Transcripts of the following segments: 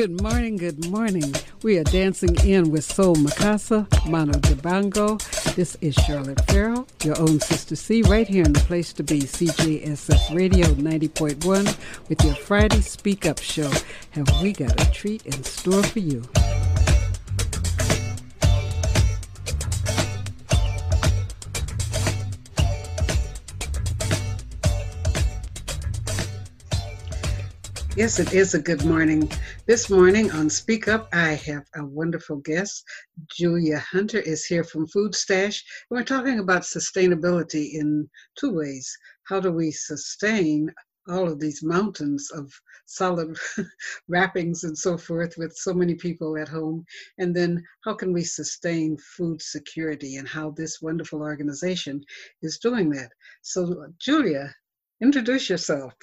Good morning, good morning. We are dancing in with Soul Makossa, Manu Dibango. This is Charlotte Farrell, your own Sister C, right here in the place to be, CJSF Radio 90.1, with your Friday Speak Up show. Have we got a treat in store for you? Yes, it is a good morning. This morning on Speak Up, I have a wonderful guest. Julia Hunter is here from Food Stash. We're talking about sustainability in two ways. How do we sustain all of these mountains of solid wrappings and so forth with so many people at home? And then how can we sustain food security and how this wonderful organization is doing that? So, Julia, introduce yourself.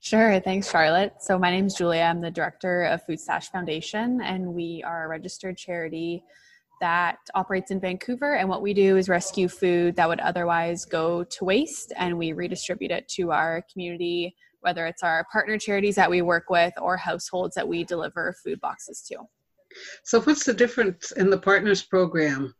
Sure. Thanks, Charlotte. So, my name is Julia. I'm the director of Food Stash Foundation, and we are a registered charity that operates in Vancouver. And what we do is rescue food that would otherwise go to waste and we redistribute it to our community, whether it's our partner charities that we work with or households that we deliver food boxes to. So, what's the difference in the partners program?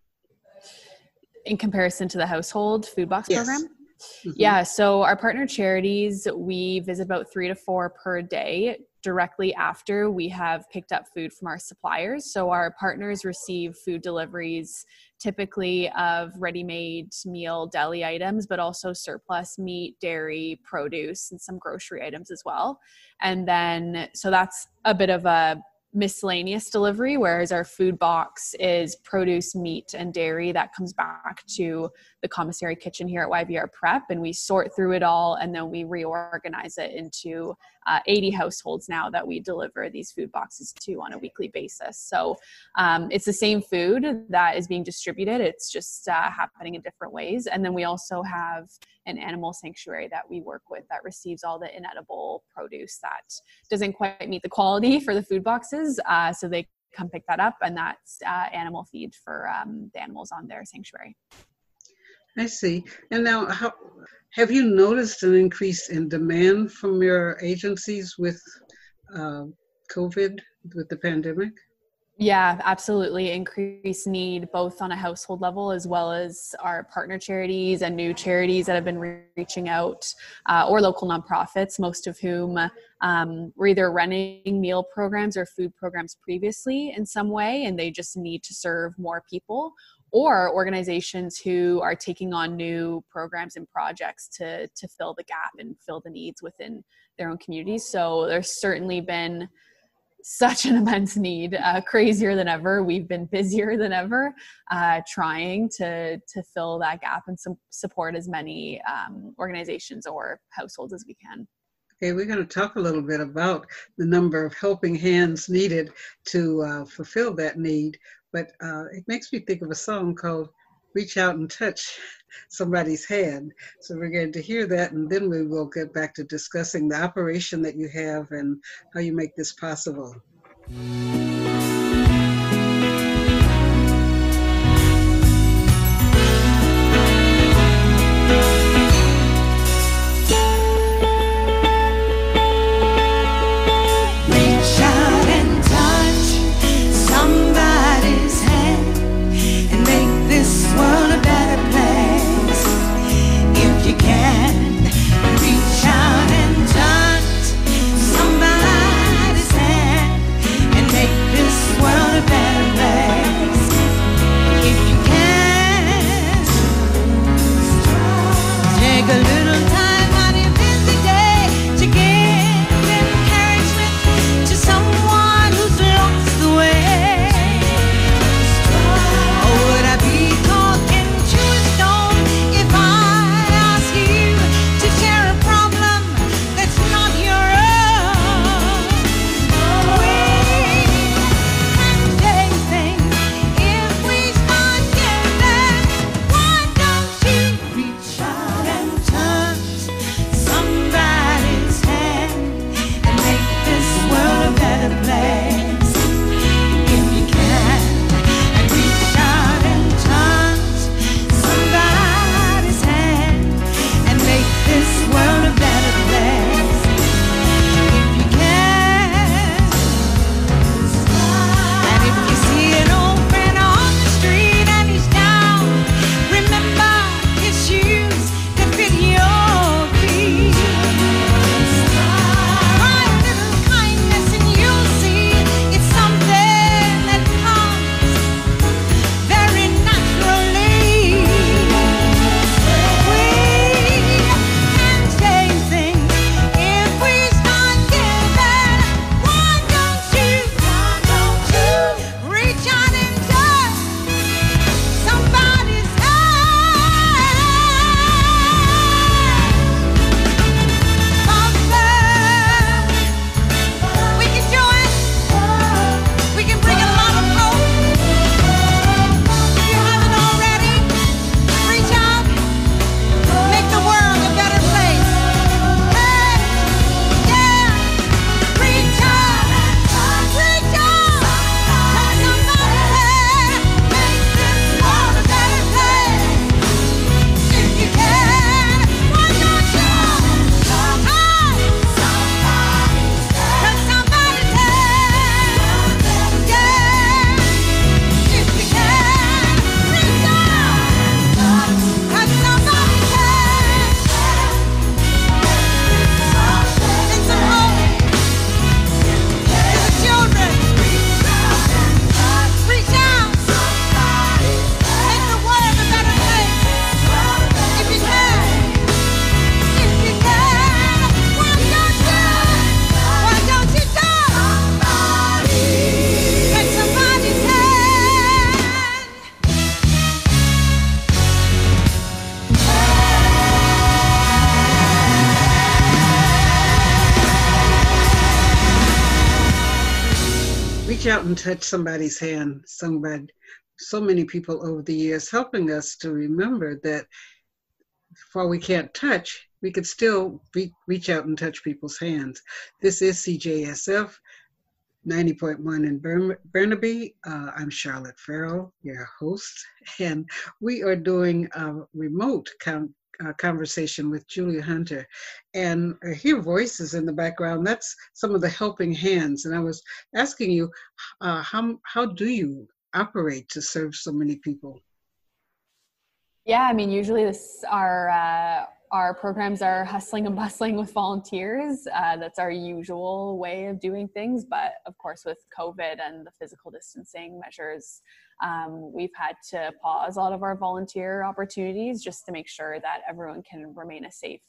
In comparison to the household food box yes. program? Mm-hmm. Yeah, so our partner charities, we visit about three to four per day directly after we have picked up food from our suppliers. So our partners receive food deliveries typically of ready made meal deli items, but also surplus meat, dairy, produce, and some grocery items as well. And then, so that's a bit of a miscellaneous delivery, whereas our food box is produce, meat, and dairy that comes back to the commissary kitchen here at YVR Prep, and we sort through it all and then we reorganize it into uh, 80 households now that we deliver these food boxes to on a weekly basis. So um, it's the same food that is being distributed, it's just uh, happening in different ways. And then we also have an animal sanctuary that we work with that receives all the inedible produce that doesn't quite meet the quality for the food boxes. Uh, so they come pick that up, and that's uh, animal feed for um, the animals on their sanctuary. I see. And now, how, have you noticed an increase in demand from your agencies with uh, COVID, with the pandemic? Yeah, absolutely. Increased need both on a household level as well as our partner charities and new charities that have been re- reaching out, uh, or local nonprofits, most of whom um, were either running meal programs or food programs previously in some way, and they just need to serve more people, or organizations who are taking on new programs and projects to to fill the gap and fill the needs within their own communities. So there's certainly been such an immense need, uh, crazier than ever. We've been busier than ever, uh, trying to to fill that gap and support as many um, organizations or households as we can. Okay, we're going to talk a little bit about the number of helping hands needed to uh, fulfill that need. But uh, it makes me think of a song called "Reach Out and Touch." somebody's hand. So we're going to hear that, and then we will get back to discussing the operation that you have and how you make this possible. Out and touch somebody's hand, somebody, so many people over the years helping us to remember that while we can't touch, we could still be, reach out and touch people's hands. This is CJSF 90.1 in Burnaby. Uh, I'm Charlotte Farrell, your host, and we are doing a remote com- uh, conversation with Julia Hunter. And I hear voices in the background. That's some of the helping hands. And I was asking you, uh, how, how do you operate to serve so many people? Yeah, I mean, usually this our uh, our programs are hustling and bustling with volunteers. Uh, that's our usual way of doing things. But of course, with COVID and the physical distancing measures, um, we've had to pause a lot of our volunteer opportunities just to make sure that everyone can remain a safe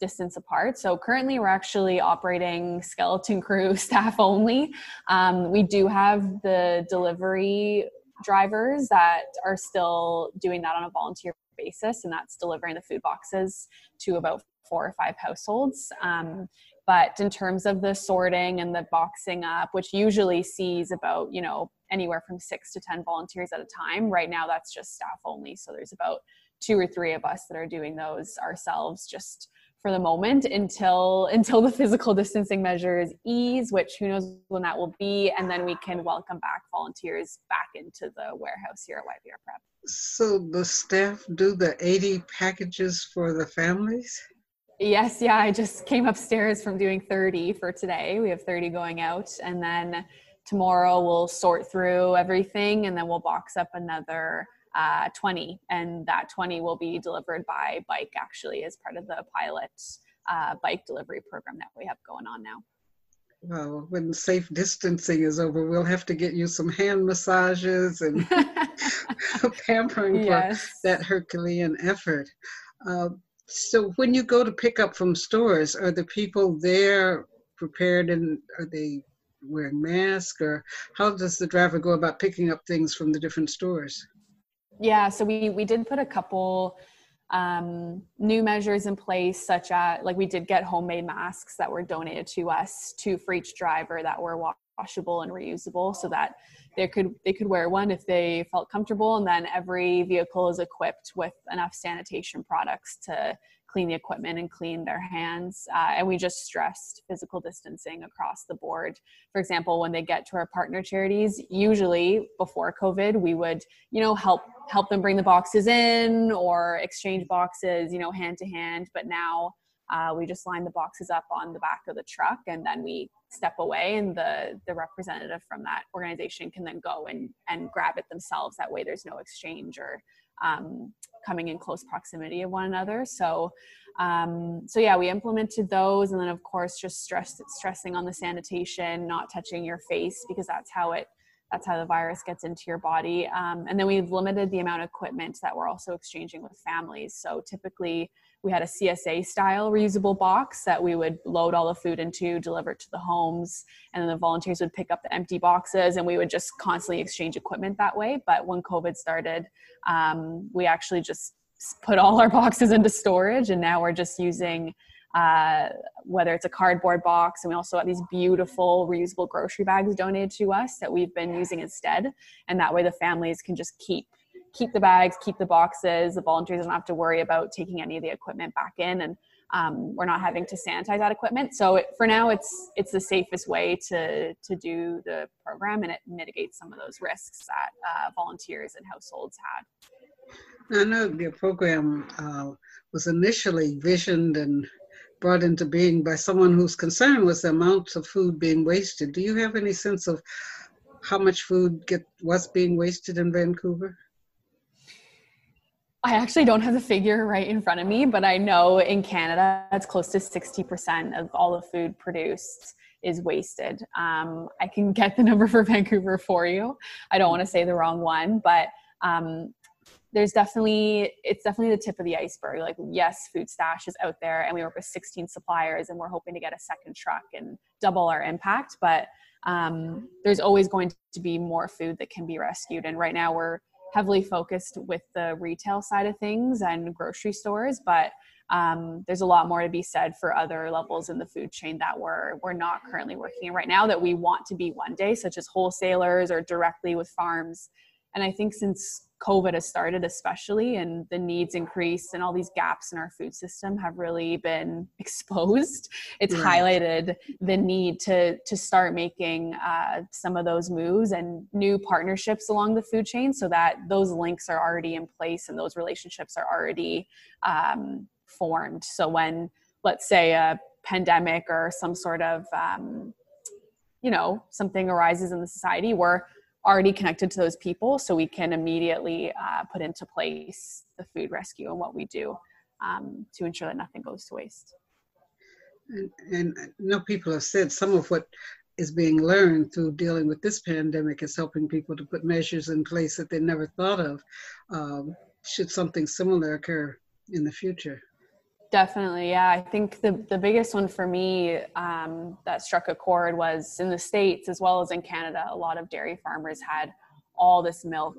distance apart. So currently, we're actually operating skeleton crew staff only. Um, we do have the delivery drivers that are still doing that on a volunteer basis, and that's delivering the food boxes to about four or five households. Um, but in terms of the sorting and the boxing up, which usually sees about, you know, anywhere from six to 10 volunteers at a time, right now that's just staff only. So there's about two or three of us that are doing those ourselves just for the moment until until the physical distancing measures ease which who knows when that will be and then we can welcome back volunteers back into the warehouse here at YVR Prep. So the staff do the 80 packages for the families? Yes, yeah, I just came upstairs from doing 30 for today. We have 30 going out and then tomorrow we'll sort through everything and then we'll box up another uh, 20 and that 20 will be delivered by bike actually as part of the pilot uh, bike delivery program that we have going on now. Well when safe distancing is over we'll have to get you some hand massages and pampering yes. for that herculean effort. Uh, so when you go to pick up from stores are the people there prepared and are they wearing masks or how does the driver go about picking up things from the different stores yeah, so we we did put a couple um, new measures in place, such as like we did get homemade masks that were donated to us, two for each driver that were washable and reusable, so that they could they could wear one if they felt comfortable, and then every vehicle is equipped with enough sanitation products to clean the equipment and clean their hands. Uh, and we just stressed physical distancing across the board. For example, when they get to our partner charities, usually before COVID, we would, you know, help help them bring the boxes in or exchange boxes, you know, hand to hand. But now uh, we just line the boxes up on the back of the truck and then we step away and the the representative from that organization can then go and and grab it themselves that way there's no exchange or um, coming in close proximity of one another. So, um, so yeah, we implemented those, and then of course just stress stressing on the sanitation, not touching your face because that's how it that's how the virus gets into your body. Um, and then we've limited the amount of equipment that we're also exchanging with families. So typically we had a CSA style reusable box that we would load all the food into, deliver it to the homes, and then the volunteers would pick up the empty boxes and we would just constantly exchange equipment that way. But when COVID started, um, we actually just put all our boxes into storage and now we're just using uh, whether it's a cardboard box and we also have these beautiful reusable grocery bags donated to us that we've been using instead and that way the families can just keep keep the bags, keep the boxes. The volunteers don't have to worry about taking any of the equipment back in, and um, we're not having to sanitize that equipment. So it, for now, it's it's the safest way to to do the program, and it mitigates some of those risks that uh, volunteers and households had. I know your program uh, was initially visioned and brought into being by someone whose concern was the amount of food being wasted. Do you have any sense of how much food get was being wasted in Vancouver? I actually don't have the figure right in front of me, but I know in Canada, it's close to 60% of all the food produced is wasted. Um, I can get the number for Vancouver for you. I don't want to say the wrong one, but um, there's definitely, it's definitely the tip of the iceberg. Like, yes, Food Stash is out there and we work with 16 suppliers and we're hoping to get a second truck and double our impact, but um, there's always going to be more food that can be rescued. And right now we're heavily focused with the retail side of things and grocery stores, but um, there's a lot more to be said for other levels in the food chain that we're we're not currently working in right now that we want to be one day, such as wholesalers or directly with farms. And I think since COVID has started, especially, and the needs increase, and all these gaps in our food system have really been exposed. It's highlighted the need to to start making uh, some of those moves and new partnerships along the food chain, so that those links are already in place and those relationships are already um, formed. So when, let's say, a pandemic or some sort of um, you know something arises in the society, we're already connected to those people so we can immediately uh, put into place the food rescue and what we do um, to ensure that nothing goes to waste. And, and I know people have said some of what is being learned through dealing with this pandemic is helping people to put measures in place that they never thought of um, should something similar occur in the future Definitely, yeah. I think the the biggest one for me um, that struck a chord was in the states as well as in Canada. A lot of dairy farmers had all this milk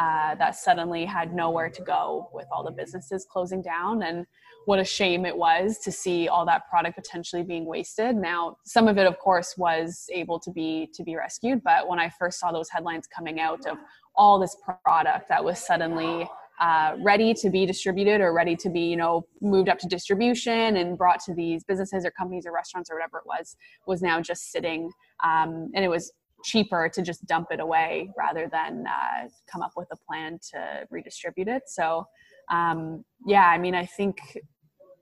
uh, that suddenly had nowhere to go with all the businesses closing down, and what a shame it was to see all that product potentially being wasted. Now, some of it, of course, was able to be to be rescued, but when I first saw those headlines coming out of all this product that was suddenly uh, ready to be distributed or ready to be you know moved up to distribution and brought to these businesses or companies or restaurants or whatever it was was now just sitting um, and it was cheaper to just dump it away rather than uh, come up with a plan to redistribute it. So um, yeah i mean i think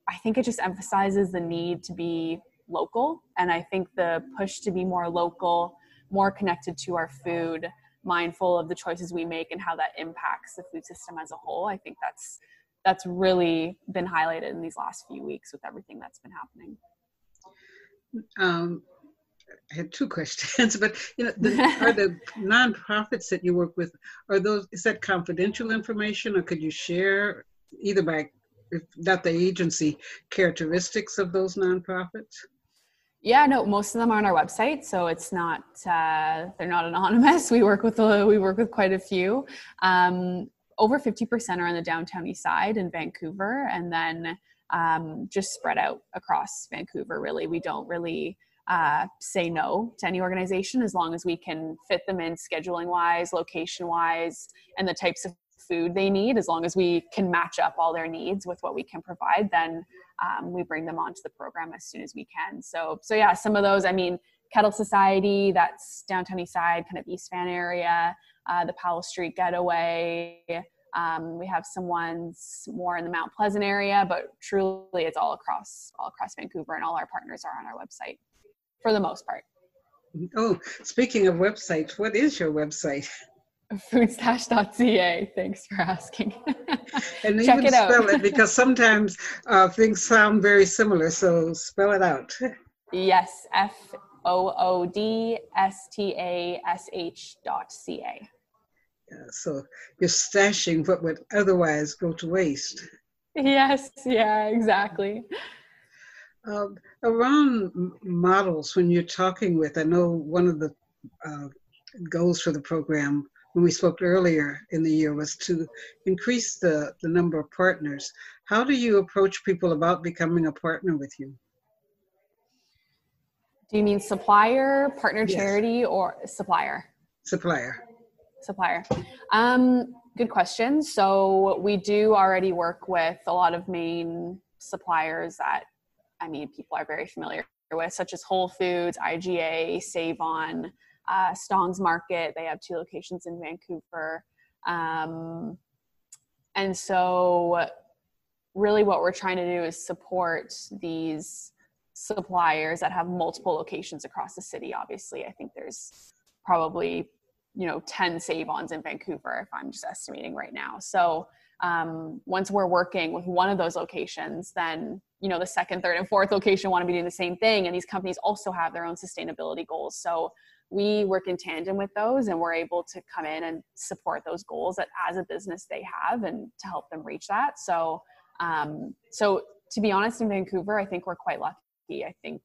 i think it just emphasizes the need to be local. And i think the push to be more local more connected to our food mindful of the choices we make and how that impacts the food system as a whole i think that's that's really been highlighted in these last few weeks with everything that's been happening um, I had two questions, but you know, the, are the nonprofits that you work with are those is that confidential information, or could you share either by, if not the agency, characteristics of those nonprofits? Yeah, no, most of them are on our website, so it's not uh, they're not anonymous. We work with a, we work with quite a few. Um, over fifty percent are on the downtown east side in Vancouver, and then um, just spread out across Vancouver. Really, we don't really uh, say no to any organization as long as we can fit them in scheduling wise, location wise, and the types of food they need. As long as we can match up all their needs with what we can provide, then um, we bring them onto the program as soon as we can. So, so yeah, some of those, I mean, Kettle Society, that's downtown East Side, kind of East Van area, uh, the Powell Street Getaway. Um, we have some ones more in the Mount Pleasant area, but truly it's all across all across Vancouver, and all our partners are on our website for the most part. Oh, speaking of websites, what is your website? foodstash.ca. Thanks for asking. and Check even it spell it because sometimes uh, things sound very similar. So spell it out. Yes, F O O D S T A S H dot C A. Yeah, so you're stashing what would otherwise go to waste. Yes, yeah, exactly. Um, around models, when you're talking with, I know one of the uh, goals for the program when we spoke earlier in the year was to increase the, the number of partners. How do you approach people about becoming a partner with you? Do you mean supplier, partner yes. charity, or supplier? Supplier. Supplier. Um, good question. So we do already work with a lot of main suppliers that I mean people are very familiar with, such as Whole Foods, IGA, Save On, uh, Stong's Market. They have two locations in Vancouver. Um, and so, really, what we're trying to do is support these suppliers that have multiple locations across the city. Obviously, I think there's probably you know 10 save-ons in Vancouver if I'm just estimating right now. So um, once we're working with one of those locations, then you know the second, third, and fourth location want to be doing the same thing, and these companies also have their own sustainability goals. So we work in tandem with those and we're able to come in and support those goals that as a business they have and to help them reach that. So um, so to be honest in vancouver i think we're quite lucky. I think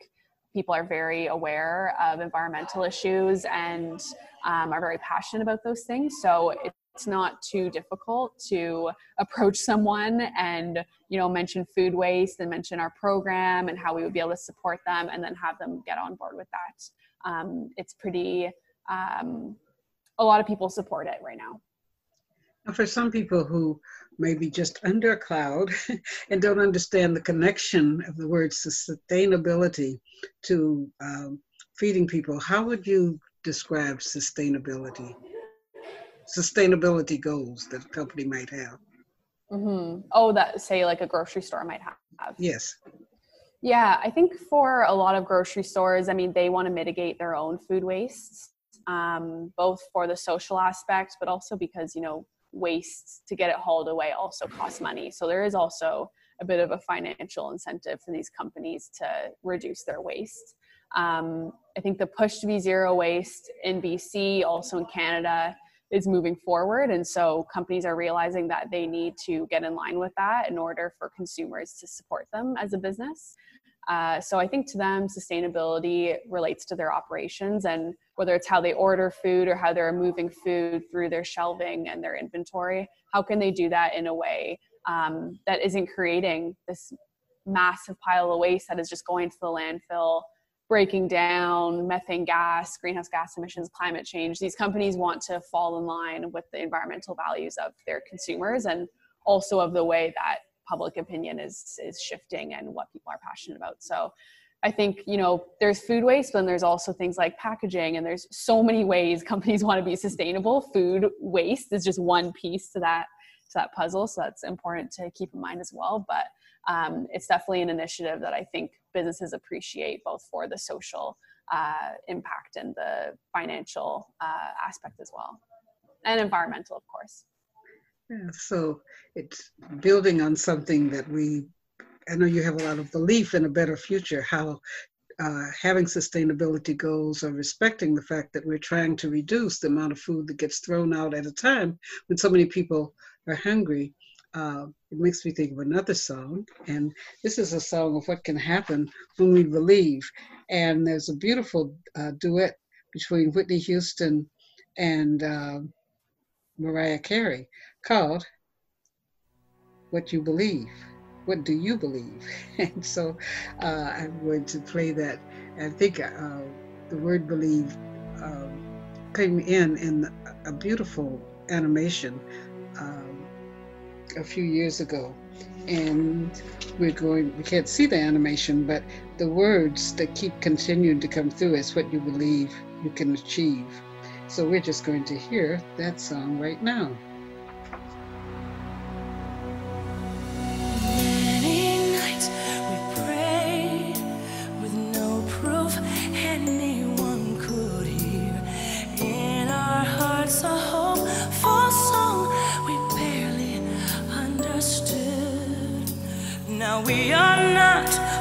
people are very aware of environmental issues and um, are very passionate about those things. So it's not too difficult to approach someone and you know mention food waste and mention our program and how we would be able to support them and then have them get on board with that um, it's pretty um, a lot of people support it right now for some people who may be just under a cloud and don't understand the connection of the word sustainability to um, feeding people, how would you describe sustainability? Sustainability goals that a company might have. Mm-hmm. Oh, that say like a grocery store might have. Yes. Yeah, I think for a lot of grocery stores, I mean, they want to mitigate their own food waste, um, both for the social aspect, but also because you know waste to get it hauled away also costs money. So there is also a bit of a financial incentive for these companies to reduce their waste. Um, I think the push to be zero waste in BC, also in Canada, is moving forward. And so companies are realizing that they need to get in line with that in order for consumers to support them as a business. Uh, so I think to them, sustainability relates to their operations and whether it's how they order food or how they're moving food through their shelving and their inventory, how can they do that in a way um, that isn't creating this massive pile of waste that is just going to the landfill, breaking down methane gas, greenhouse gas emissions, climate change. These companies want to fall in line with the environmental values of their consumers and also of the way that public opinion is is shifting and what people are passionate about. So I think you know there's food waste, but there's also things like packaging, and there's so many ways companies want to be sustainable. Food waste is just one piece to that to that puzzle, so that's important to keep in mind as well. But um, it's definitely an initiative that I think businesses appreciate both for the social uh, impact and the financial uh, aspect as well, and environmental, of course. Yeah, so it's building on something that we, I know you have a lot of belief in a better future, how uh, having sustainability goals or respecting the fact that we're trying to reduce the amount of food that gets thrown out at a time when so many people are hungry. Uh, it makes me think of another song, and this is a song of what can happen when we believe. And there's a beautiful uh, duet between Whitney Houston and uh, Mariah Carey called What You Believe. What do you believe? And so uh, I'm going to play that. I think uh, the word believe um, came in in a beautiful animation um, a few years ago. And we're going, we can't see the animation, but the words that keep continuing to come through is what you believe you can achieve. So we're just going to hear that song right now. We are not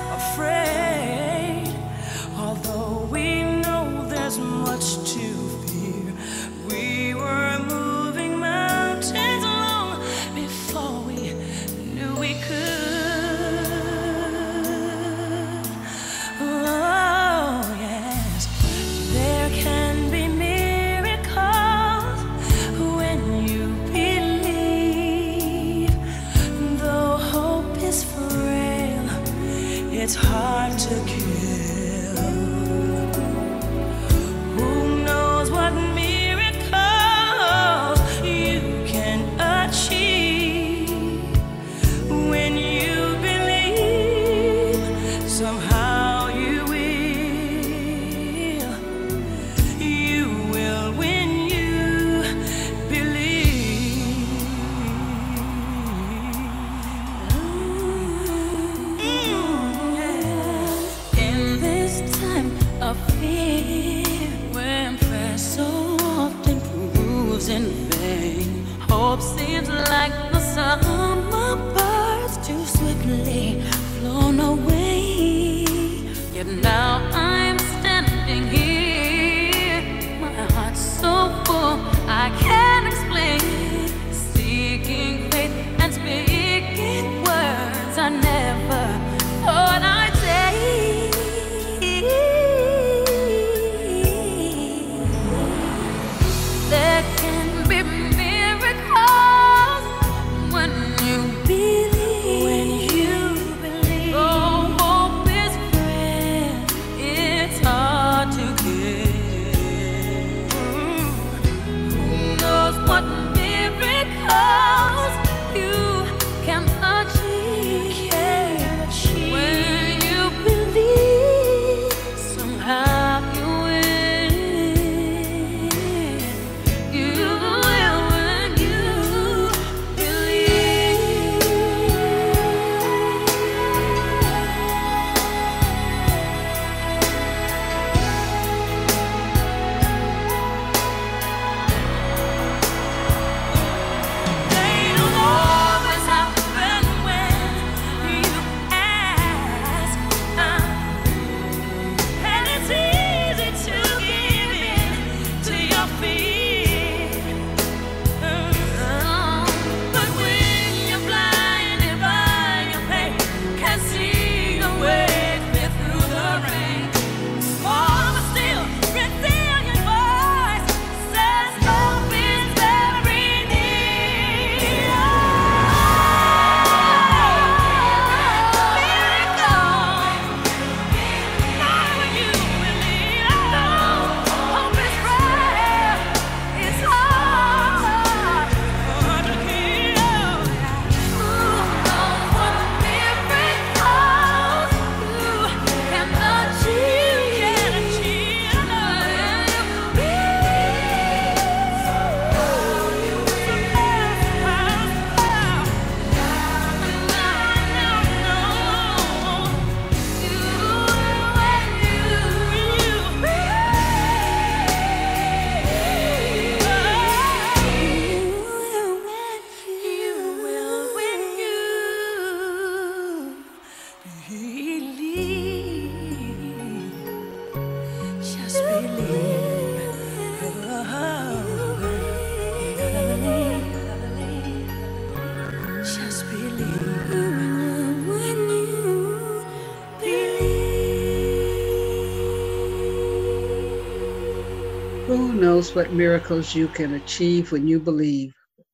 knows what miracles you can achieve when you believe?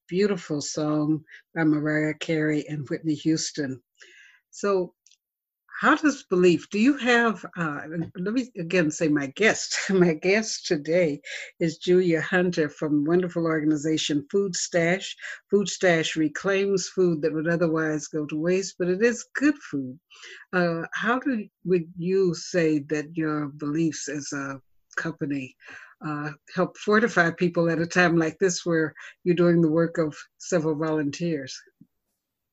Beautiful song by Mariah Carey and Whitney Houston. So, how does belief do you have uh, let me again say my guest my guest today is julia hunter from wonderful organization food stash food stash reclaims food that would otherwise go to waste but it is good food uh, how do would you say that your beliefs as a company uh, help fortify people at a time like this where you're doing the work of several volunteers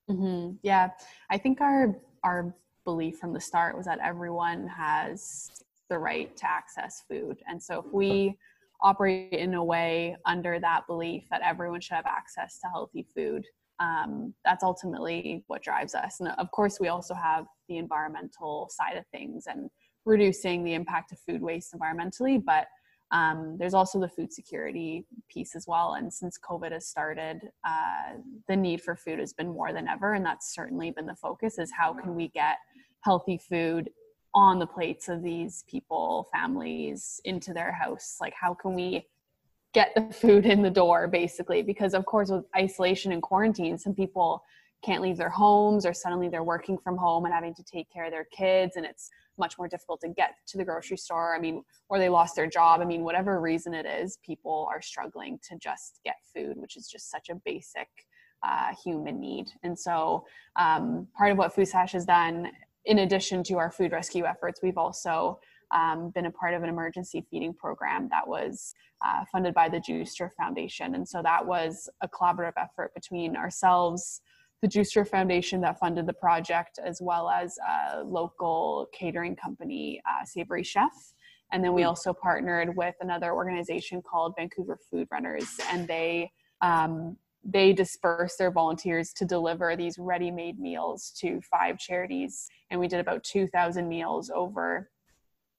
mm-hmm. yeah i think our our belief from the start was that everyone has the right to access food. And so if we operate in a way under that belief that everyone should have access to healthy food, um, that's ultimately what drives us. And of course, we also have the environmental side of things and reducing the impact of food waste environmentally, but um, there's also the food security piece as well. And since COVID has started, uh, the need for food has been more than ever. And that's certainly been the focus is how can we get healthy food on the plates of these people, families into their house? Like, how can we get the food in the door basically? Because, of course, with isolation and quarantine, some people can't leave their homes or suddenly they're working from home and having to take care of their kids and it's much more difficult to get to the grocery store i mean or they lost their job i mean whatever reason it is people are struggling to just get food which is just such a basic uh, human need and so um, part of what food stash has done in addition to our food rescue efforts, we've also um, been a part of an emergency feeding program that was uh, funded by the Jooster Foundation. And so that was a collaborative effort between ourselves, the Jooster Foundation that funded the project, as well as a local catering company, uh, Savory Chef. And then we hmm. also partnered with another organization called Vancouver Food Runners, and they um, they disperse their volunteers to deliver these ready-made meals to five charities and we did about 2000 meals over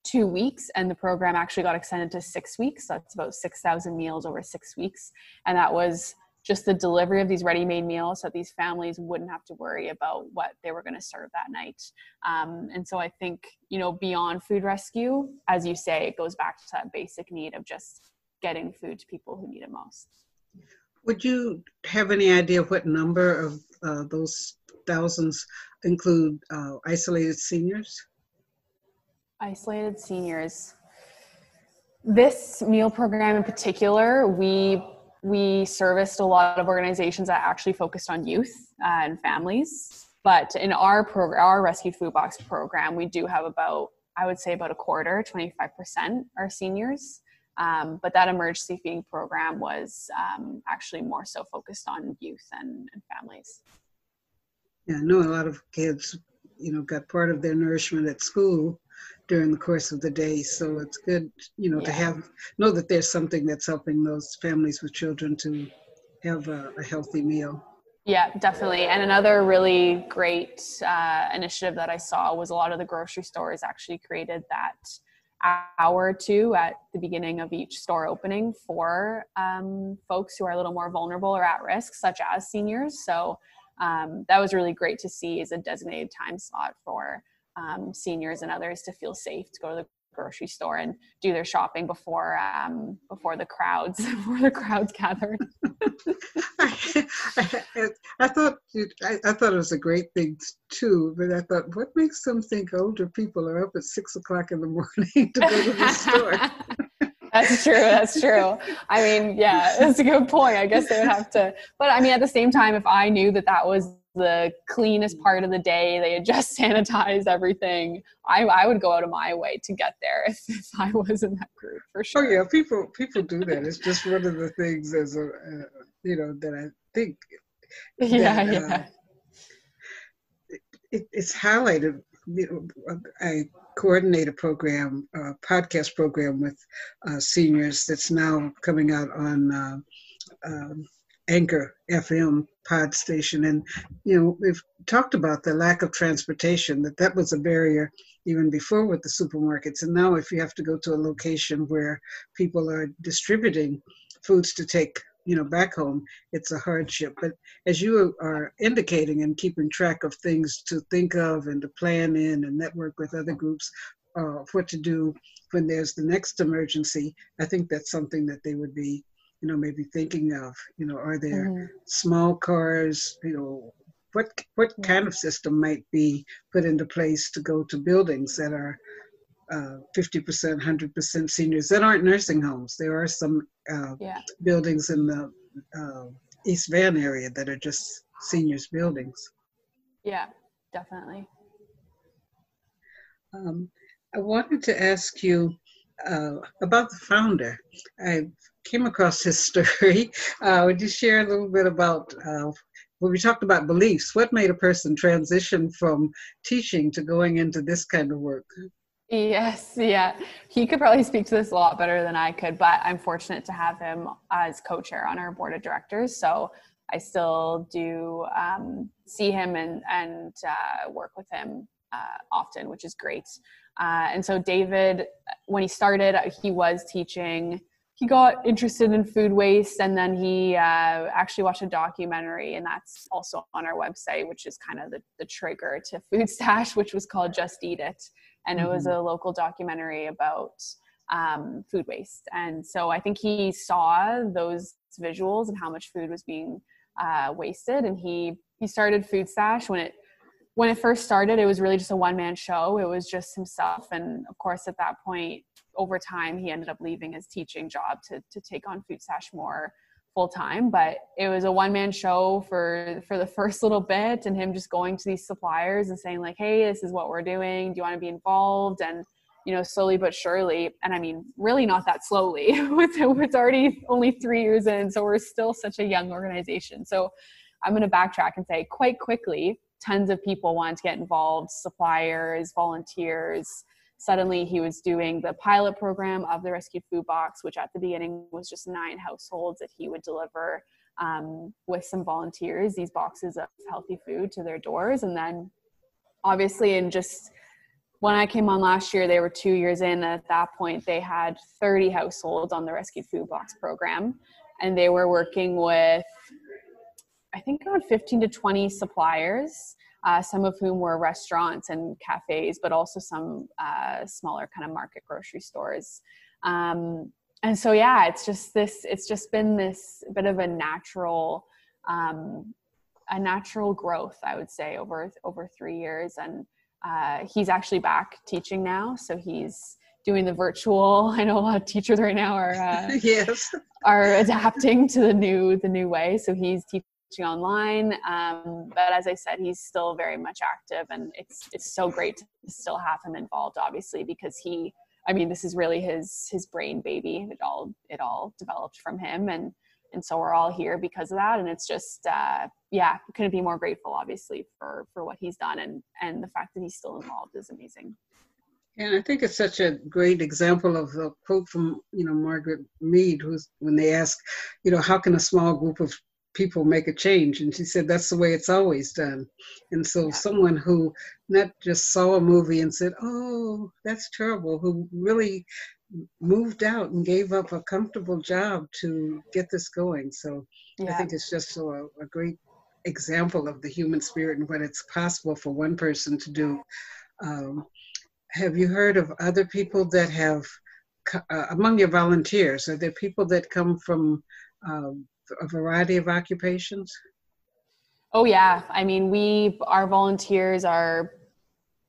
two weeks and the program actually got extended to six weeks so that's about 6000 meals over six weeks and that was just the delivery of these ready-made meals so that these families wouldn't have to worry about what they were going to serve that night um, and so i think you know beyond food rescue as you say it goes back to that basic need of just getting food to people who need it most would you have any idea what number of uh, those thousands include uh, isolated seniors? Isolated seniors. This meal program in particular, we we serviced a lot of organizations that actually focused on youth uh, and families. But in our program, our Rescue Food Box program, we do have about, I would say, about a quarter, 25% are seniors. Um, but that emergency feeding program was um, actually more so focused on youth and, and, families. Yeah, I know a lot of kids, you know, got part of their nourishment at school during the course of the day. So it's good, you know, yeah. to have know that there's something that's helping those families with children to have a, a healthy meal. Yeah, definitely. And another really great uh, initiative that I saw was a lot of the grocery stores actually created that hour or two at the beginning of each store opening for um, folks who are a little more vulnerable or at risk, such as seniors. So um, that was really great to see as a designated time slot for um, seniors and others to feel safe to go to the grocery store and do their shopping before um, before the crowds before the crowds gathered. I, I, I, thought I, I, thought it was a great thing too, but I thought, what makes them think older people are up at six o'clock in the morning to go to the store? That's true. That's true. I mean, yeah, that's a good point. I guess they would have to, but I mean, at the same time, if I knew that that was the cleanest part of the day, they had just sanitized everything. I, I would go out of my way to get there if, if I was in that group for sure. Oh yeah, people people do that. It's just one of the things as a uh, you know that I think. Yeah, that, yeah. Uh, it, it's highlighted. You know, I coordinate a program, a podcast program with uh, seniors that's now coming out on uh, um, Anchor FM pod station. And, you know, we've talked about the lack of transportation, that that was a barrier even before with the supermarkets. And now if you have to go to a location where people are distributing foods to take you know back home it's a hardship but as you are indicating and keeping track of things to think of and to plan in and network with other groups uh, what to do when there's the next emergency, I think that's something that they would be, you know, maybe thinking of. You know, are there mm-hmm. small cars? You know, what what yeah. kind of system might be put into place to go to buildings that are uh, 50%, 100% seniors that aren't nursing homes. There are some uh, yeah. buildings in the uh, East Van area that are just seniors buildings. Yeah, definitely. Um, I wanted to ask you uh, about the founder. I came across his story. Uh, would you share a little bit about uh, when we talked about beliefs? What made a person transition from teaching to going into this kind of work? Yes, yeah. He could probably speak to this a lot better than I could, but I'm fortunate to have him as co chair on our board of directors. So I still do um, see him and, and uh, work with him uh, often, which is great. Uh, and so David, when he started, he was teaching. He got interested in food waste, and then he uh, actually watched a documentary, and that's also on our website, which is kind of the, the trigger to Food Stash, which was called Just Eat It, and mm-hmm. it was mm-hmm. a local documentary about um, food waste. And so I think he saw those visuals and how much food was being uh, wasted, and he he started Food Stash when it when it first started, it was really just a one man show. It was just himself. And of course, at that point, over time, he ended up leaving his teaching job to, to take on Food Stash more full time. But it was a one man show for, for the first little bit and him just going to these suppliers and saying, like, hey, this is what we're doing. Do you want to be involved? And you know, slowly but surely, and I mean, really not that slowly. it's already only three years in, so we're still such a young organization. So I'm going to backtrack and say, quite quickly, tons of people wanted to get involved suppliers volunteers. Suddenly he was doing the pilot program of the rescued food box which at the beginning was just nine households that he would deliver um, with some volunteers these boxes of healthy food to their doors. And then obviously in just when i came on last year they were two years in. At that point they had 30 households on the rescued food box program. And they were working with I think around 15 to 20 suppliers, uh, some of whom were restaurants and cafes, but also some uh, smaller kind of market grocery stores. Um, and so, yeah, it's just this, it's just been this bit of a natural, um, a natural growth, I would say, over, over three years. And uh, he's actually back teaching now. So he's, doing the virtual i know a lot of teachers right now are uh, yes are adapting to the new the new way so he's teaching online. Um, but as I said, he's still very much active, and it's it's so great to still have him involved, obviously, because he. I mean, this is really his his brain baby. It all it all developed from him, and and so we're all here because of that. And it's just uh, yeah, couldn't be more grateful, obviously, for for what he's done, and and the fact that he's still involved is amazing. And I think it's such a great example of a quote from, you know, Margaret Mead, who's when they ask, you know, how can a small group of people make a change and she said that's the way it's always done and so yeah. someone who not just saw a movie and said oh that's terrible who really moved out and gave up a comfortable job to get this going so yeah. i think it's just so a, a, great example of the human spirit and what it's possible for one person to do um, have you heard of other people that have uh, among your volunteers are there people that come from um, a variety of occupations? Oh yeah, I mean we our volunteers are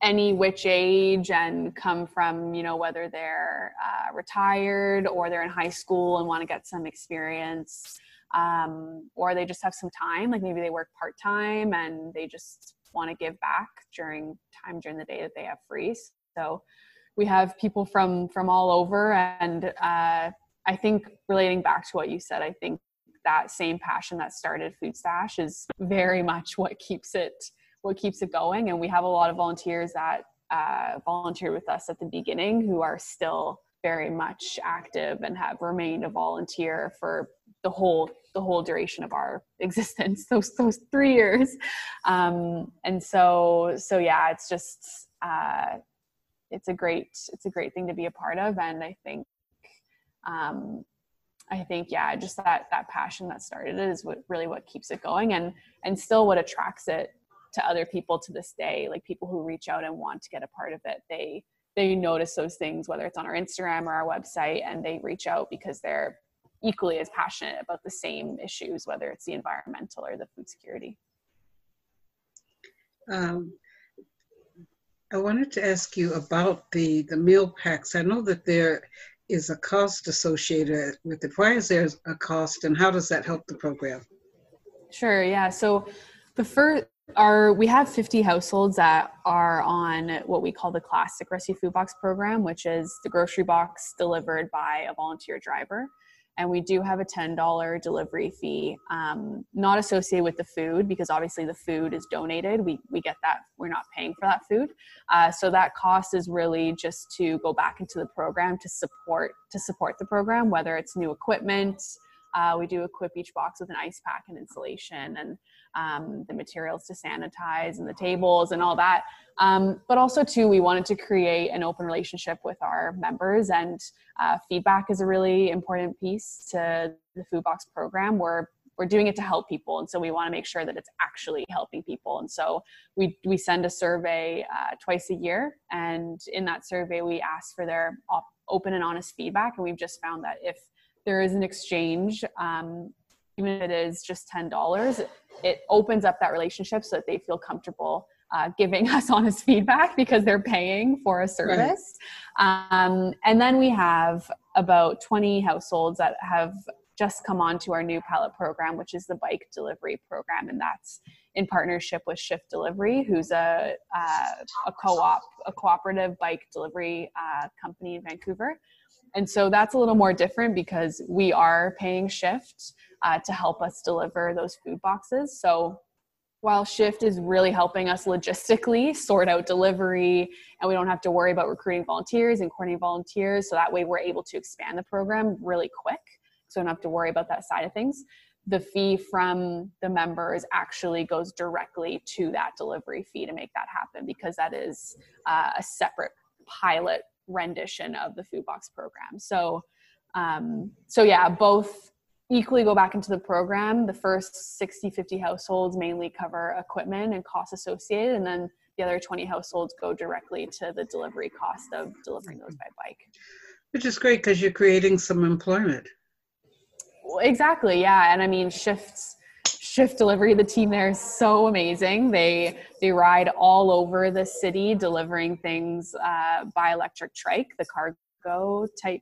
any which age and come from you know whether they're uh, retired or they're in high school and want to get some experience um, or they just have some time like maybe they work part-time and they just want to give back during time during the day that they have free so we have people from from all over and uh, i think relating back to what you said i think that same passion that started Food Stash is very much what keeps it what keeps it going. And we have a lot of volunteers that uh, volunteered with us at the beginning who are still very much active and have remained a volunteer for the whole the whole duration of our existence those those three years um, and so so yeah it's just uh, it's a great it's a great thing to be a part of and i think um, I think yeah, just that that passion that started it is what really what keeps it going and and still what attracts it to other people to this day. Like people who reach out and want to get a part of it, they they notice those things whether it's on our instagram or our website and they reach out because they're equally as passionate about the same issues whether it's the environmental or the food security um, I wanted to ask you about the, the meal packs. I know that there is a cost associated with it. Why is there a cost and how does that help the program? Sure, yeah. So the first are we have 50 households that are on what we call the classic rescue food box program, which is the grocery box delivered by a volunteer driver and we do have a $10 delivery fee um, not associated with the food because obviously the food is donated. We, we get that. We're not paying for that food. Uh, so that cost is really just to go back into the program to support to support the program whether it's new equipment uh, we do equip each box with an ice pack and insulation and um, the materials to sanitize and the tables and all that. Um, but also, too, we wanted to create an open relationship with our members, and uh, feedback is a really important piece to the Food Box program. We're we're doing it to help people, and so we want to make sure that it's actually helping people. And so we we send a survey uh, twice a year, and in that survey, we ask for their op- open and honest feedback. And we've just found that if there is an exchange um, even if it is just $10 it opens up that relationship so that they feel comfortable uh, giving us honest feedback because they're paying for a service. Right. um, and then we have about 20 households that have just come on to our new pallet program which is the bike delivery program. And that's in partnership with shift delivery who's a, uh, a co-op a cooperative bike delivery uh, company in vancouver. And so that's a little more different because we are paying Shift uh, to help us deliver those food boxes. So while Shift is really helping us logistically sort out delivery, and we don't have to worry about recruiting volunteers and coordinating volunteers, so that way we're able to expand the program really quick. So we don't have to worry about that side of things. The fee from the members actually goes directly to that delivery fee to make that happen because that is uh, a separate pilot rendition of the food box program. So, um, so yeah, both equally go back into the program. The first 60, 50 households mainly cover equipment and costs associated, and then the other 20 households go directly to the delivery cost of delivering those by bike. Which is great because you're creating some employment. Exactly, yeah. And I mean, shifts shift delivery the team there is so amazing they they ride all over the city delivering things uh, by electric trike the cargo type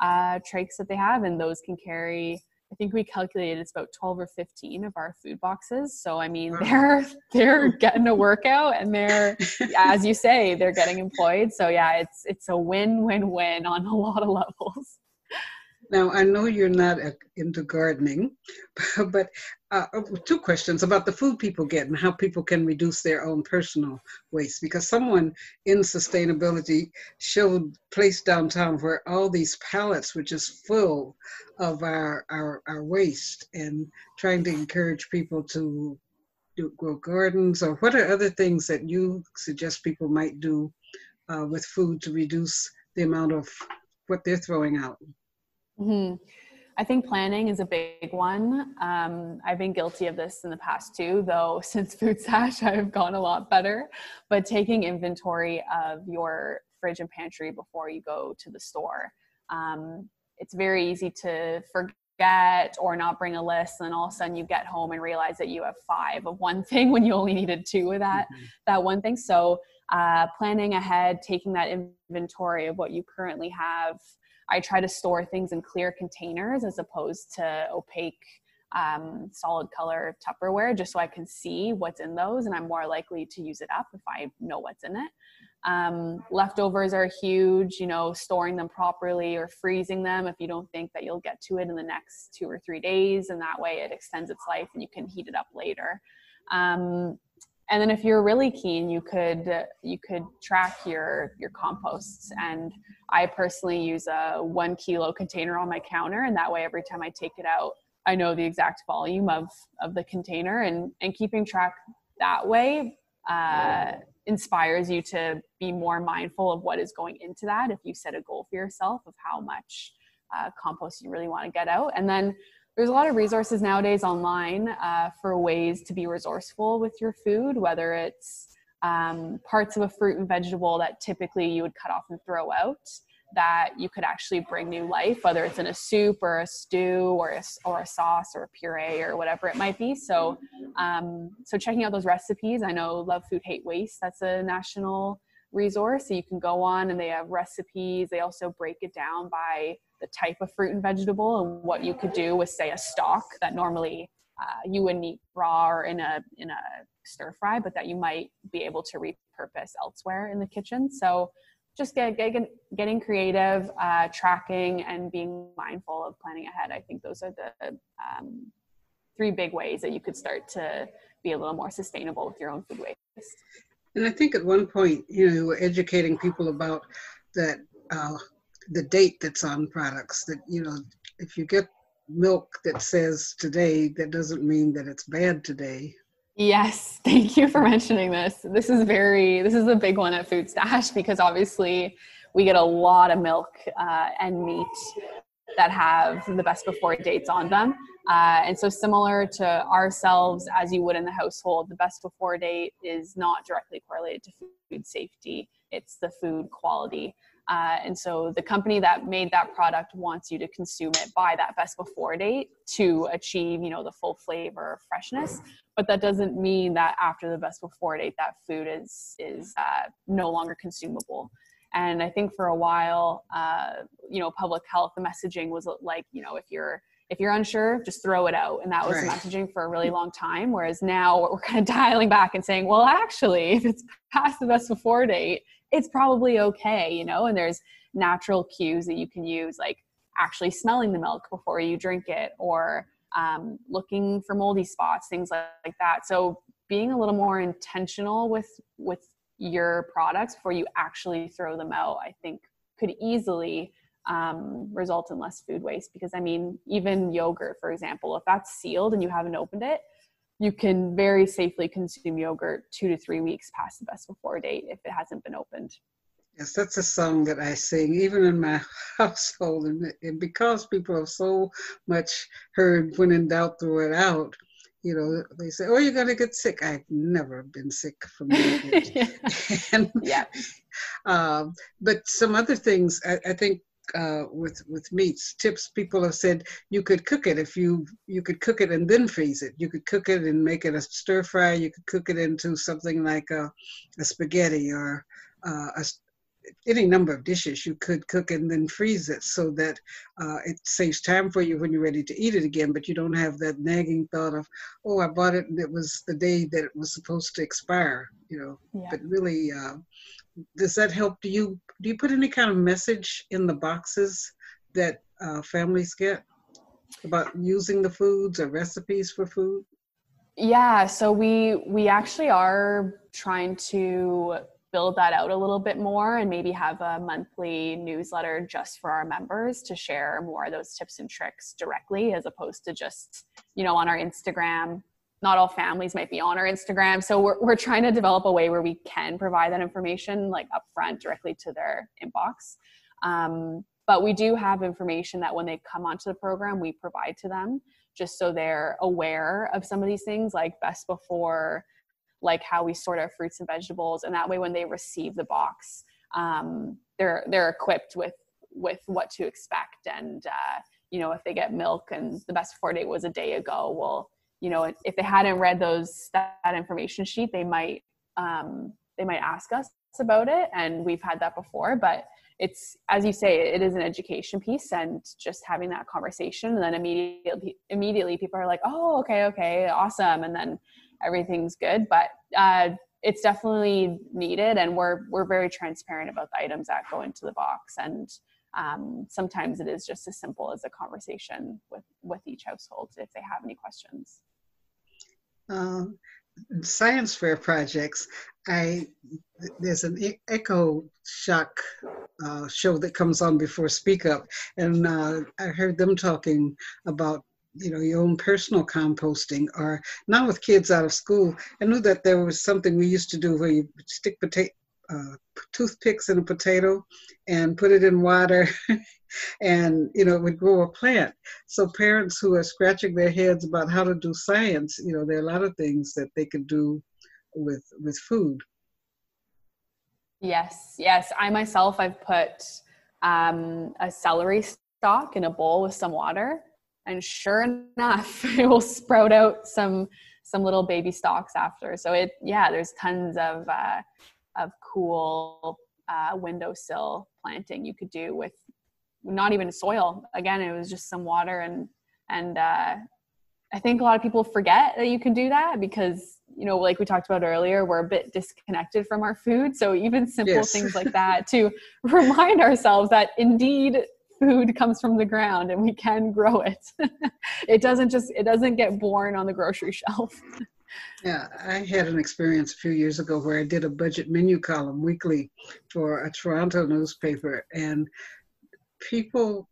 uh, trikes that they have and those can carry i think we calculated it's about 12 or 15 of our food boxes. So i mean they're they're getting a workout and they're as you say they're getting employed. So yeah it's it's a win win win on a lot of levels now, I know you're not into gardening, but uh, uh, two questions about the food people get and how people can reduce their own personal waste. Because someone in sustainability showed place downtown where all these pallets were just full of our, our, our waste and trying to encourage people to do, grow gardens or what are other things that you suggest people might do uh, with food to reduce the amount of what they're throwing out? Mm-hmm. I think planning is a big one. Um, I've been guilty of this in the past too, though since Food Stash, I've gone a lot better. But taking inventory of your fridge and pantry before you go to the store. Um, it's very easy to forget or not bring a list, and then all of a sudden you get home and realize that you have five of one thing when you only needed two of that mm-hmm. that one thing. So uh, planning ahead, taking that inventory of what you currently have I try to store things in clear containers as opposed to opaque um, solid color Tupperware just so I can see what's in those and I'm more likely to use it up if I know what's in it. Um, leftovers are huge, you know, storing them properly or freezing them if you don't think that you'll get to it in the next two or three days, and that way it extends its life and you can heat it up later. Um, and then if you're really keen you could you could track your your composts. And i personally use a one kilo container on my counter. And that way every time i take it out i know the exact volume of of the container. And and keeping track that way uh, inspires you to be more mindful of what is going into that. If you set a goal for yourself of how much uh, compost you really want to get out. And then there's a lot of resources nowadays online uh, for ways to be resourceful with your food, whether it's um, parts of a fruit and vegetable that typically you would cut off and throw out that you could actually bring new life, whether it's in a soup or a stew or a, or a sauce or a puree or whatever it might be. So, um, so checking out those recipes. I know Love Food Hate Waste. That's a national resource. So you can go on and they have recipes. They also break it down by the type of fruit and vegetable and what you could do with, say, a stalk that normally uh, you wouldn't eat raw or in a in a stir fry, but that you might be able to repurpose elsewhere in the kitchen. So just get, get getting creative, uh, tracking, and being mindful of planning ahead. I think those are the um, three big ways that you could start to be a little more sustainable with your own food waste. And I think at one point, you know, we're educating people about that uh, the date that's on products. That you know, if you get milk that says today, that doesn't mean that it's bad today. Yes, thank you for mentioning this. This is very, this is a big one at Food Stash because obviously we get a lot of milk uh, and meat that have the best before dates on them. Uh, and so, similar to ourselves, as you would in the household, the best before date is not directly correlated to food safety, it's the food quality. Uh, and so the company that made that product wants you to consume it by that best before date to achieve, you know, the full flavor freshness. But that doesn't mean that after the best before date, that food is is uh, no longer consumable. And I think for a while, uh, you know, public health, the messaging was like, you know, if you're if you're unsure, just throw it out. And that was right. the messaging for a really long time. Whereas now we're kind of dialing back and saying, well, actually, if it's past the best before date, it's probably okay, you know, and there's natural cues that you can use, like actually smelling the milk before you drink it or um, looking for moldy spots, things like, like that. So being a little more intentional with with your products before you actually throw them out, I think could easily um, result in less food waste. Because I mean, even yogurt, for example, if that's sealed and you haven't opened it, you can very safely consume yogurt two to three weeks past the best before date if it hasn't been opened. Yes, that's a song that I sing even in my household. And, and because people have so much heard when in doubt, throw it out, you know, they say, oh, you're going to get sick. I've never been sick from that. and, yeah. Um, but some other things, I, I think uh, with with meats tips people have said you could cook it if you you could cook it and then freeze it. You could cook it and make it a stir fry. You could cook it into something like a, a spaghetti or uh, a, any number of dishes. You could cook and then freeze it so that uh, it saves time for you when you're ready to eat it again but you don't have that nagging thought of oh i bought it and it was the day that it was supposed to expire you know. Yeah. but really uh, does that help? Do you do you put any kind of message in the boxes that uh, families get about using the foods or recipes for food? Yeah so we we actually are trying to build that out a little bit more and maybe have a monthly newsletter just for our members to share more of those tips and tricks directly as opposed to just you know on our instagram not all families might be on our Instagram. So we're, we're trying to develop a way where we can provide that information like upfront directly to their inbox. Um, but we do have information that when they come onto the program, we provide to them just so they're aware of some of these things like best before, like how we sort our fruits and vegetables. And that way, when they receive the box, um, they're, they're equipped with, with what to expect. And, uh, you know, if they get milk and the best before date was a day ago, well, you know if they hadn't read those that, that information sheet they might um, they might ask us about it and we've had that before but it's as you say it is an education piece and just having that conversation and then immediately immediately people are like oh okay okay awesome and then everything's good but uh, it's definitely needed and we're we're very transparent about the items that go into the box and um, sometimes it is just as simple as a conversation with with each household if they have any questions um, science fair projects, I there's an echo shock uh, show that comes on before Speak Up, and uh, I heard them talking about you know your own personal composting or not with kids out of school. I knew that there was something we used to do where you stick potato uh, toothpicks in a potato and put it in water and you know it would grow a plant so parents who are scratching their heads about how to do science you know there are a lot of things that they could do with with food Yes, yes. I myself, I've put um, a celery stalk in a bowl with some water, and sure enough, it will sprout out some some little baby stalks after. So it, yeah, there's tons of uh, of cool uh, windowsill planting you could do with not even soil. Again, it was just some water and and uh, I think a lot of people forget that you can do that because you know, like we talked about earlier, we're a bit disconnected from our food. So even simple yes. things like that to remind ourselves that indeed food comes from the ground and we can grow it. it doesn't just it doesn't get born on the grocery shelf. Yeah, I had an experience a few years ago where I did a budget menu column weekly for a Toronto newspaper, and people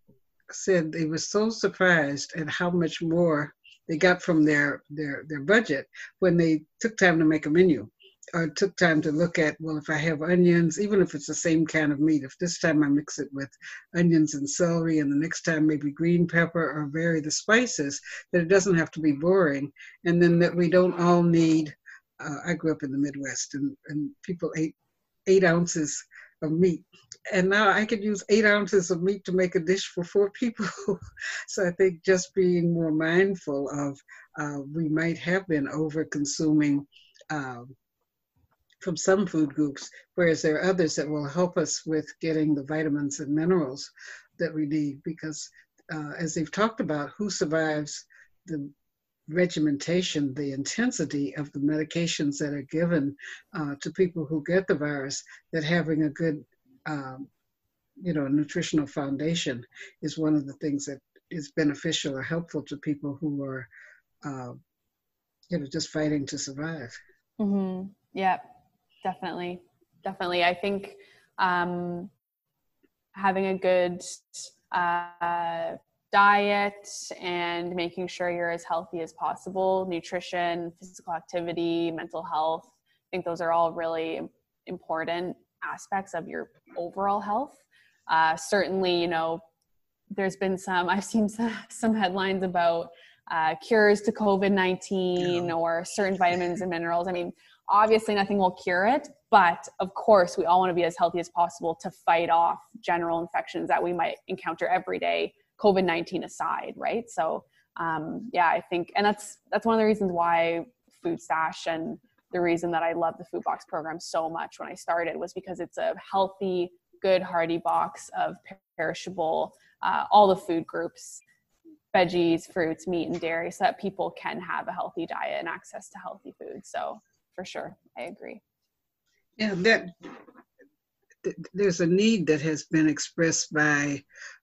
said they were so surprised at how much more they got from their their their budget when they took time to make a menu or took time to look at well if i have onions even if it's the same kind of meat if this time i mix it with onions and celery and the next time maybe green pepper or vary the spices that it doesn't have to be boring and then that we don't all need uh, i grew up in the midwest and, and people ate eight ounces of meat. And now I could use eight ounces of meat to make a dish for four people. so I think just being more mindful of uh, we might have been over consuming um, from some food groups, whereas there are others that will help us with getting the vitamins and minerals that we need. Because uh, as they've talked about, who survives the regimentation, the intensity of the medications that are given uh, to people who get the virus, that having a good, um, you know, nutritional foundation is one of the things that is beneficial or helpful to people who are, uh, you know, just fighting to survive. Mm-hmm. Yeah, definitely, definitely. I think um, having a good uh, diet and making sure you're as healthy as possible nutrition physical activity mental health i think those are all really important aspects of your overall health. Uh, certainly you know there's been some i've seen some, some headlines about uh, cures to covid-19 or certain vitamins and minerals. I mean obviously nothing will cure it but of course we all want to be as healthy as possible to fight off general infections that we might encounter every day COVID nineteen aside, right? So um, yeah, I think, and that's that's one of the reasons why Food Stash and the reason that I love the food box program so much when I started was because it's a healthy, good, hearty box of perishable, uh, all the food groups, veggies, fruits, meat, and dairy, so that people can have a healthy diet and access to healthy food. So for sure, I agree. Yeah, that there's a need that has been expressed by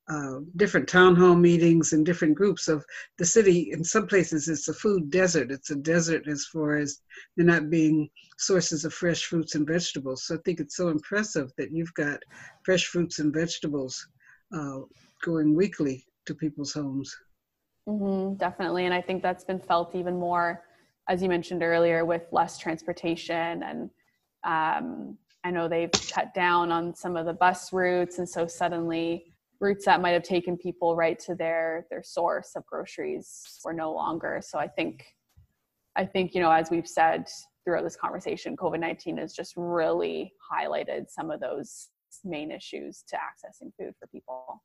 uh, different town hall meetings and different groups of the city. In some places, it's a food desert. It's a desert as far as there not being sources of fresh fruits and vegetables. So I think it's so impressive that you've got fresh fruits and vegetables uh, going weekly to people's homes. Mm-hmm, definitely, and I think that's been felt even more, as you mentioned earlier, with less transportation and. Um, I know they've cut down on some of the bus routes, and so suddenly routes that might have taken people right to their their source of groceries were no longer. So I think, I think you know, as we've said throughout this conversation, COVID nineteen has just really highlighted some of those main issues to accessing food for people.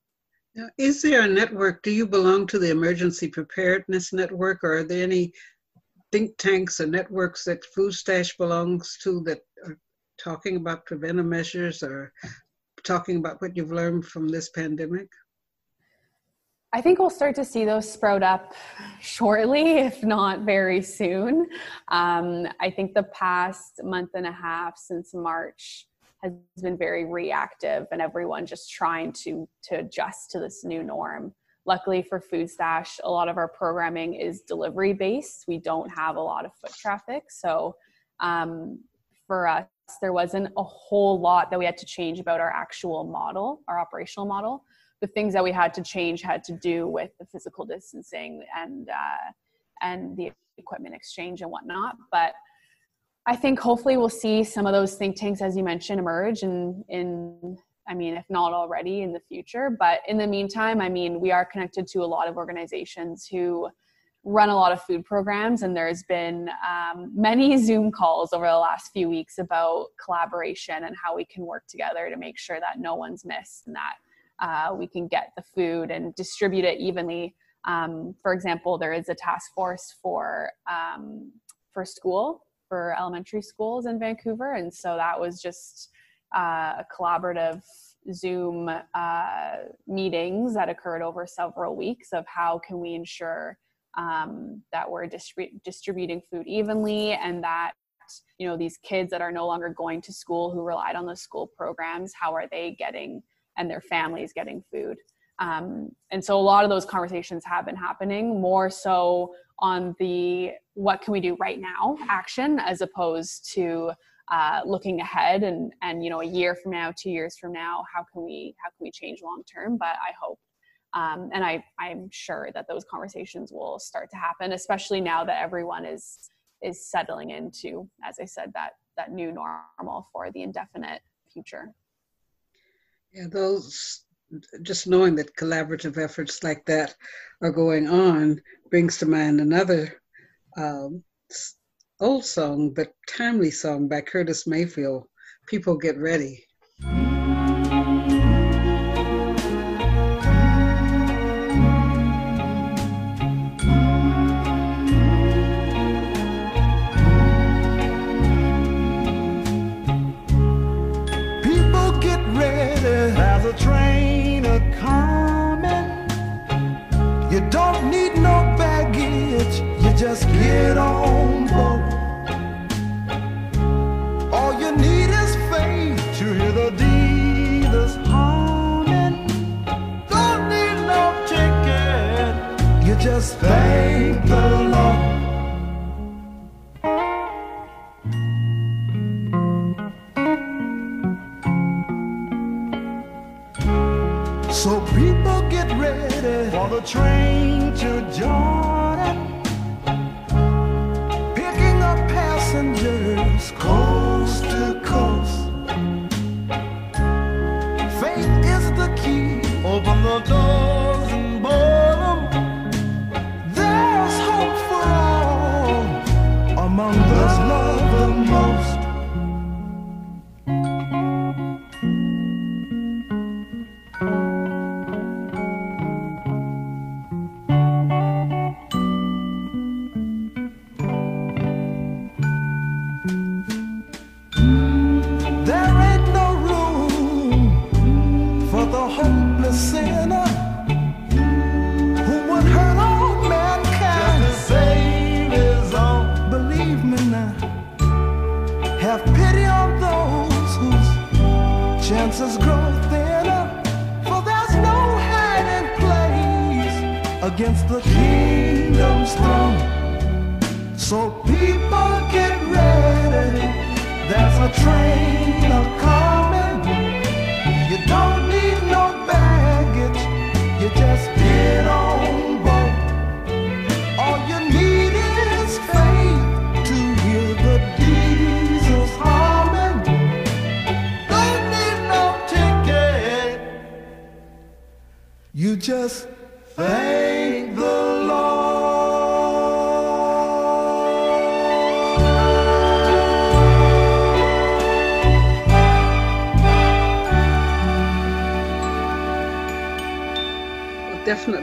Now, is there a network? Do you belong to the Emergency Preparedness Network, or are there any think tanks and networks that Food Stash belongs to that are talking about preventive measures or talking about what you've learned from this pandemic? I think we'll start to see those sprout up shortly, if not very soon. Um, I think the past month and a half since March has been very reactive, and everyone just trying to to adjust to this new norm. Luckily for Food Stash, a lot of our programming is delivery based. We don't have a lot of foot traffic, so um, for us, there wasn't a whole lot that we had to change about our actual model, our operational model. The things that we had to change had to do with the physical distancing and uh, and the equipment exchange and whatnot. But I think hopefully we'll see some of those think tanks, as you mentioned, emerge in in I mean, if not already in the future. But in the meantime, I mean, we are connected to a lot of organizations who run a lot of food programs, and there's been um, many Zoom calls over the last few weeks about collaboration and how we can work together to make sure that no one's missed and that uh, we can get the food and distribute it evenly. Um, for example, there is a task force for um, for school for elementary schools in Vancouver, and so that was just uh, collaborative Zoom uh, meetings that occurred over several weeks of how can we ensure um, that we're distrib- distributing food evenly and that you know these kids that are no longer going to school who relied on the school programs how are they getting and their families getting food? Um, and so a lot of those conversations have been happening more so on the what can we do right now action as opposed to uh, looking ahead and and you know a year from now two years from now how can we how can we change long term but i hope um, and I, I'm sure that those conversations will start to happen, especially now that everyone is is settling into, as I said, that that new normal for the indefinite future. Yeah, those just knowing that collaborative efforts like that are going on brings to mind another um, old song but timely song by Curtis Mayfield. People get ready.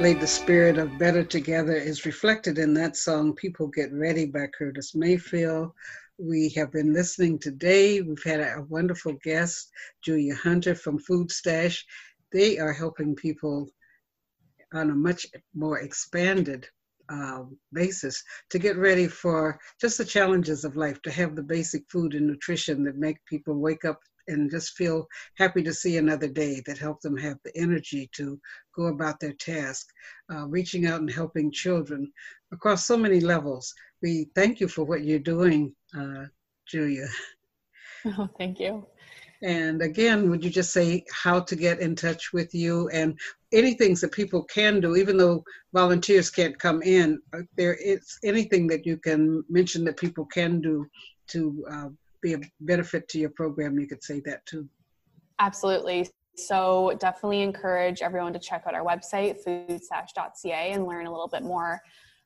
Definitely the spirit of Better Together is reflected in that song, People Get Ready by Curtis Mayfield. We have been listening today. We've had a wonderful guest, Julia Hunter from Food Stash. They are helping people on a much more expanded uh, basis to get ready for just the challenges of life, to have the basic food and nutrition that make people wake up and just feel happy to see another day that help them have the energy to go about their task, uh, reaching out and helping children across so many levels. We thank you for what you're doing, uh, Julia. Oh, thank you. And again, would you just say how to get in touch with you and any things that people can do, even though volunteers can't come in? Uh, there is anything that you can mention that people can do to uh, be a benefit to your program, you could say that too. Absolutely. So definitely encourage everyone to check out our website, foodstash.ca, and learn a little bit more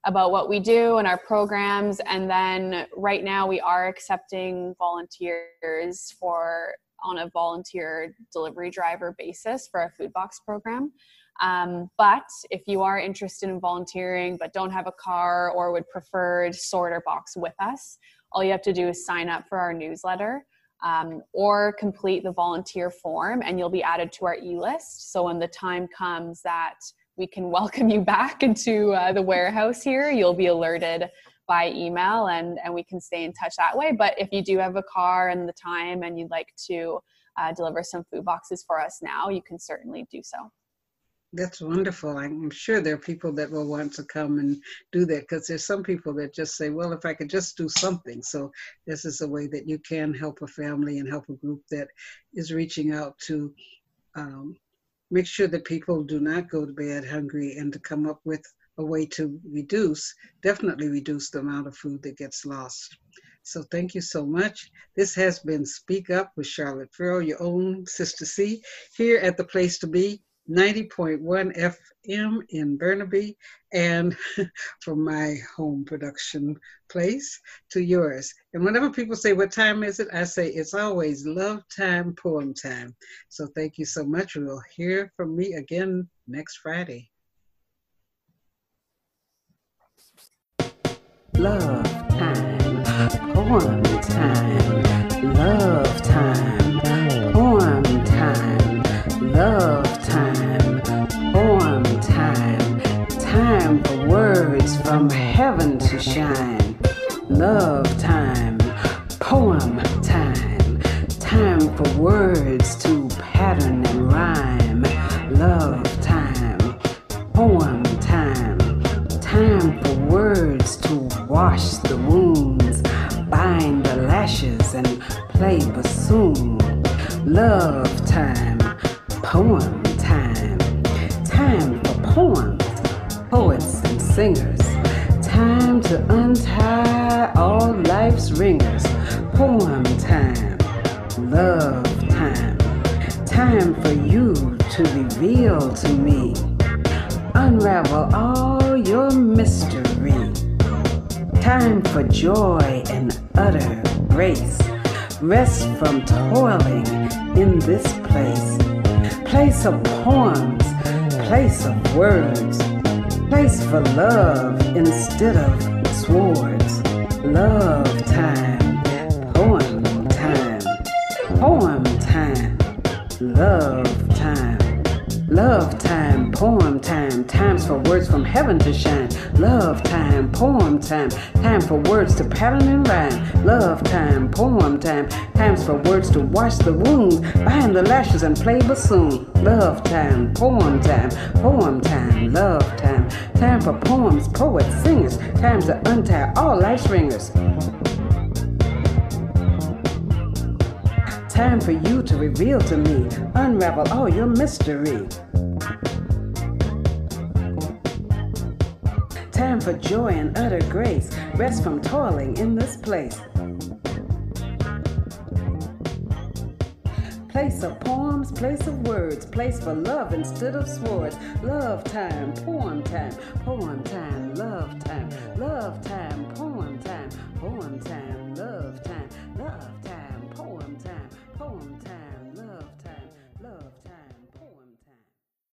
about what we do and our programs. And then right now we are accepting volunteers for on a volunteer delivery driver basis for our food box program. Um, but if you are interested in volunteering but don't have a car or would prefer to sort or box with us, all you have to do is sign up for our newsletter um, or complete the volunteer form and you'll be added to our e-list. So when the time comes that we can welcome you back into uh, the warehouse here, you'll be alerted by email and, and we can stay in touch that way. But if you do have a car and the time and you'd like to uh, deliver some food boxes for us now, you can certainly do so. That's wonderful. I'm sure there are people that will want to come and do that because there's some people that just say, well, if I could just do something. So, this is a way that you can help a family and help a group that is reaching out to um, make sure that people do not go to bed hungry and to come up with a way to reduce, definitely reduce the amount of food that gets lost. So thank you so much. This has been Speak Up with Charlotte Farrell, your own Sister C, here at the place to be 90.1 FM in Burnaby, and from my home production place to yours. And whenever people say, What time is it? I say, It's always love time, poem time. So thank you so much. We'll hear from me again next Friday. Love time, poem time, love time, from heaven to shine. Love time, poem time, time for words to pattern and rhyme. Love time, poem time, time for words to wash the wounds, bind the lashes and play bassoon. Love time, poem time, time for poems, poets and singers to untie all life's ringers. Poem time, love time, time for you to reveal to me. Unravel all your mystery. Time for joy and utter grace. Rest from toiling in this place. Place of poems, place of words, place for love instead of swords. Love time, poem time, poem time, love time, love time, poem time, times for words from heaven to shine. Love time, poem time, time for words to pattern and rhyme. Love time, poem time, times for words to wash the wounds, bind the lashes and play bassoon. Love time, poem time, poem time, love time, time for poems, poets, singers, Time to untie all life's ringers. Time for you to reveal to me, unravel all your mystery. Time for joy and utter grace, rest from toiling in this place. Place of poems, place of words, place for love instead of swords. Love time, poem time, poem time, love time, love time, poem time, poem time,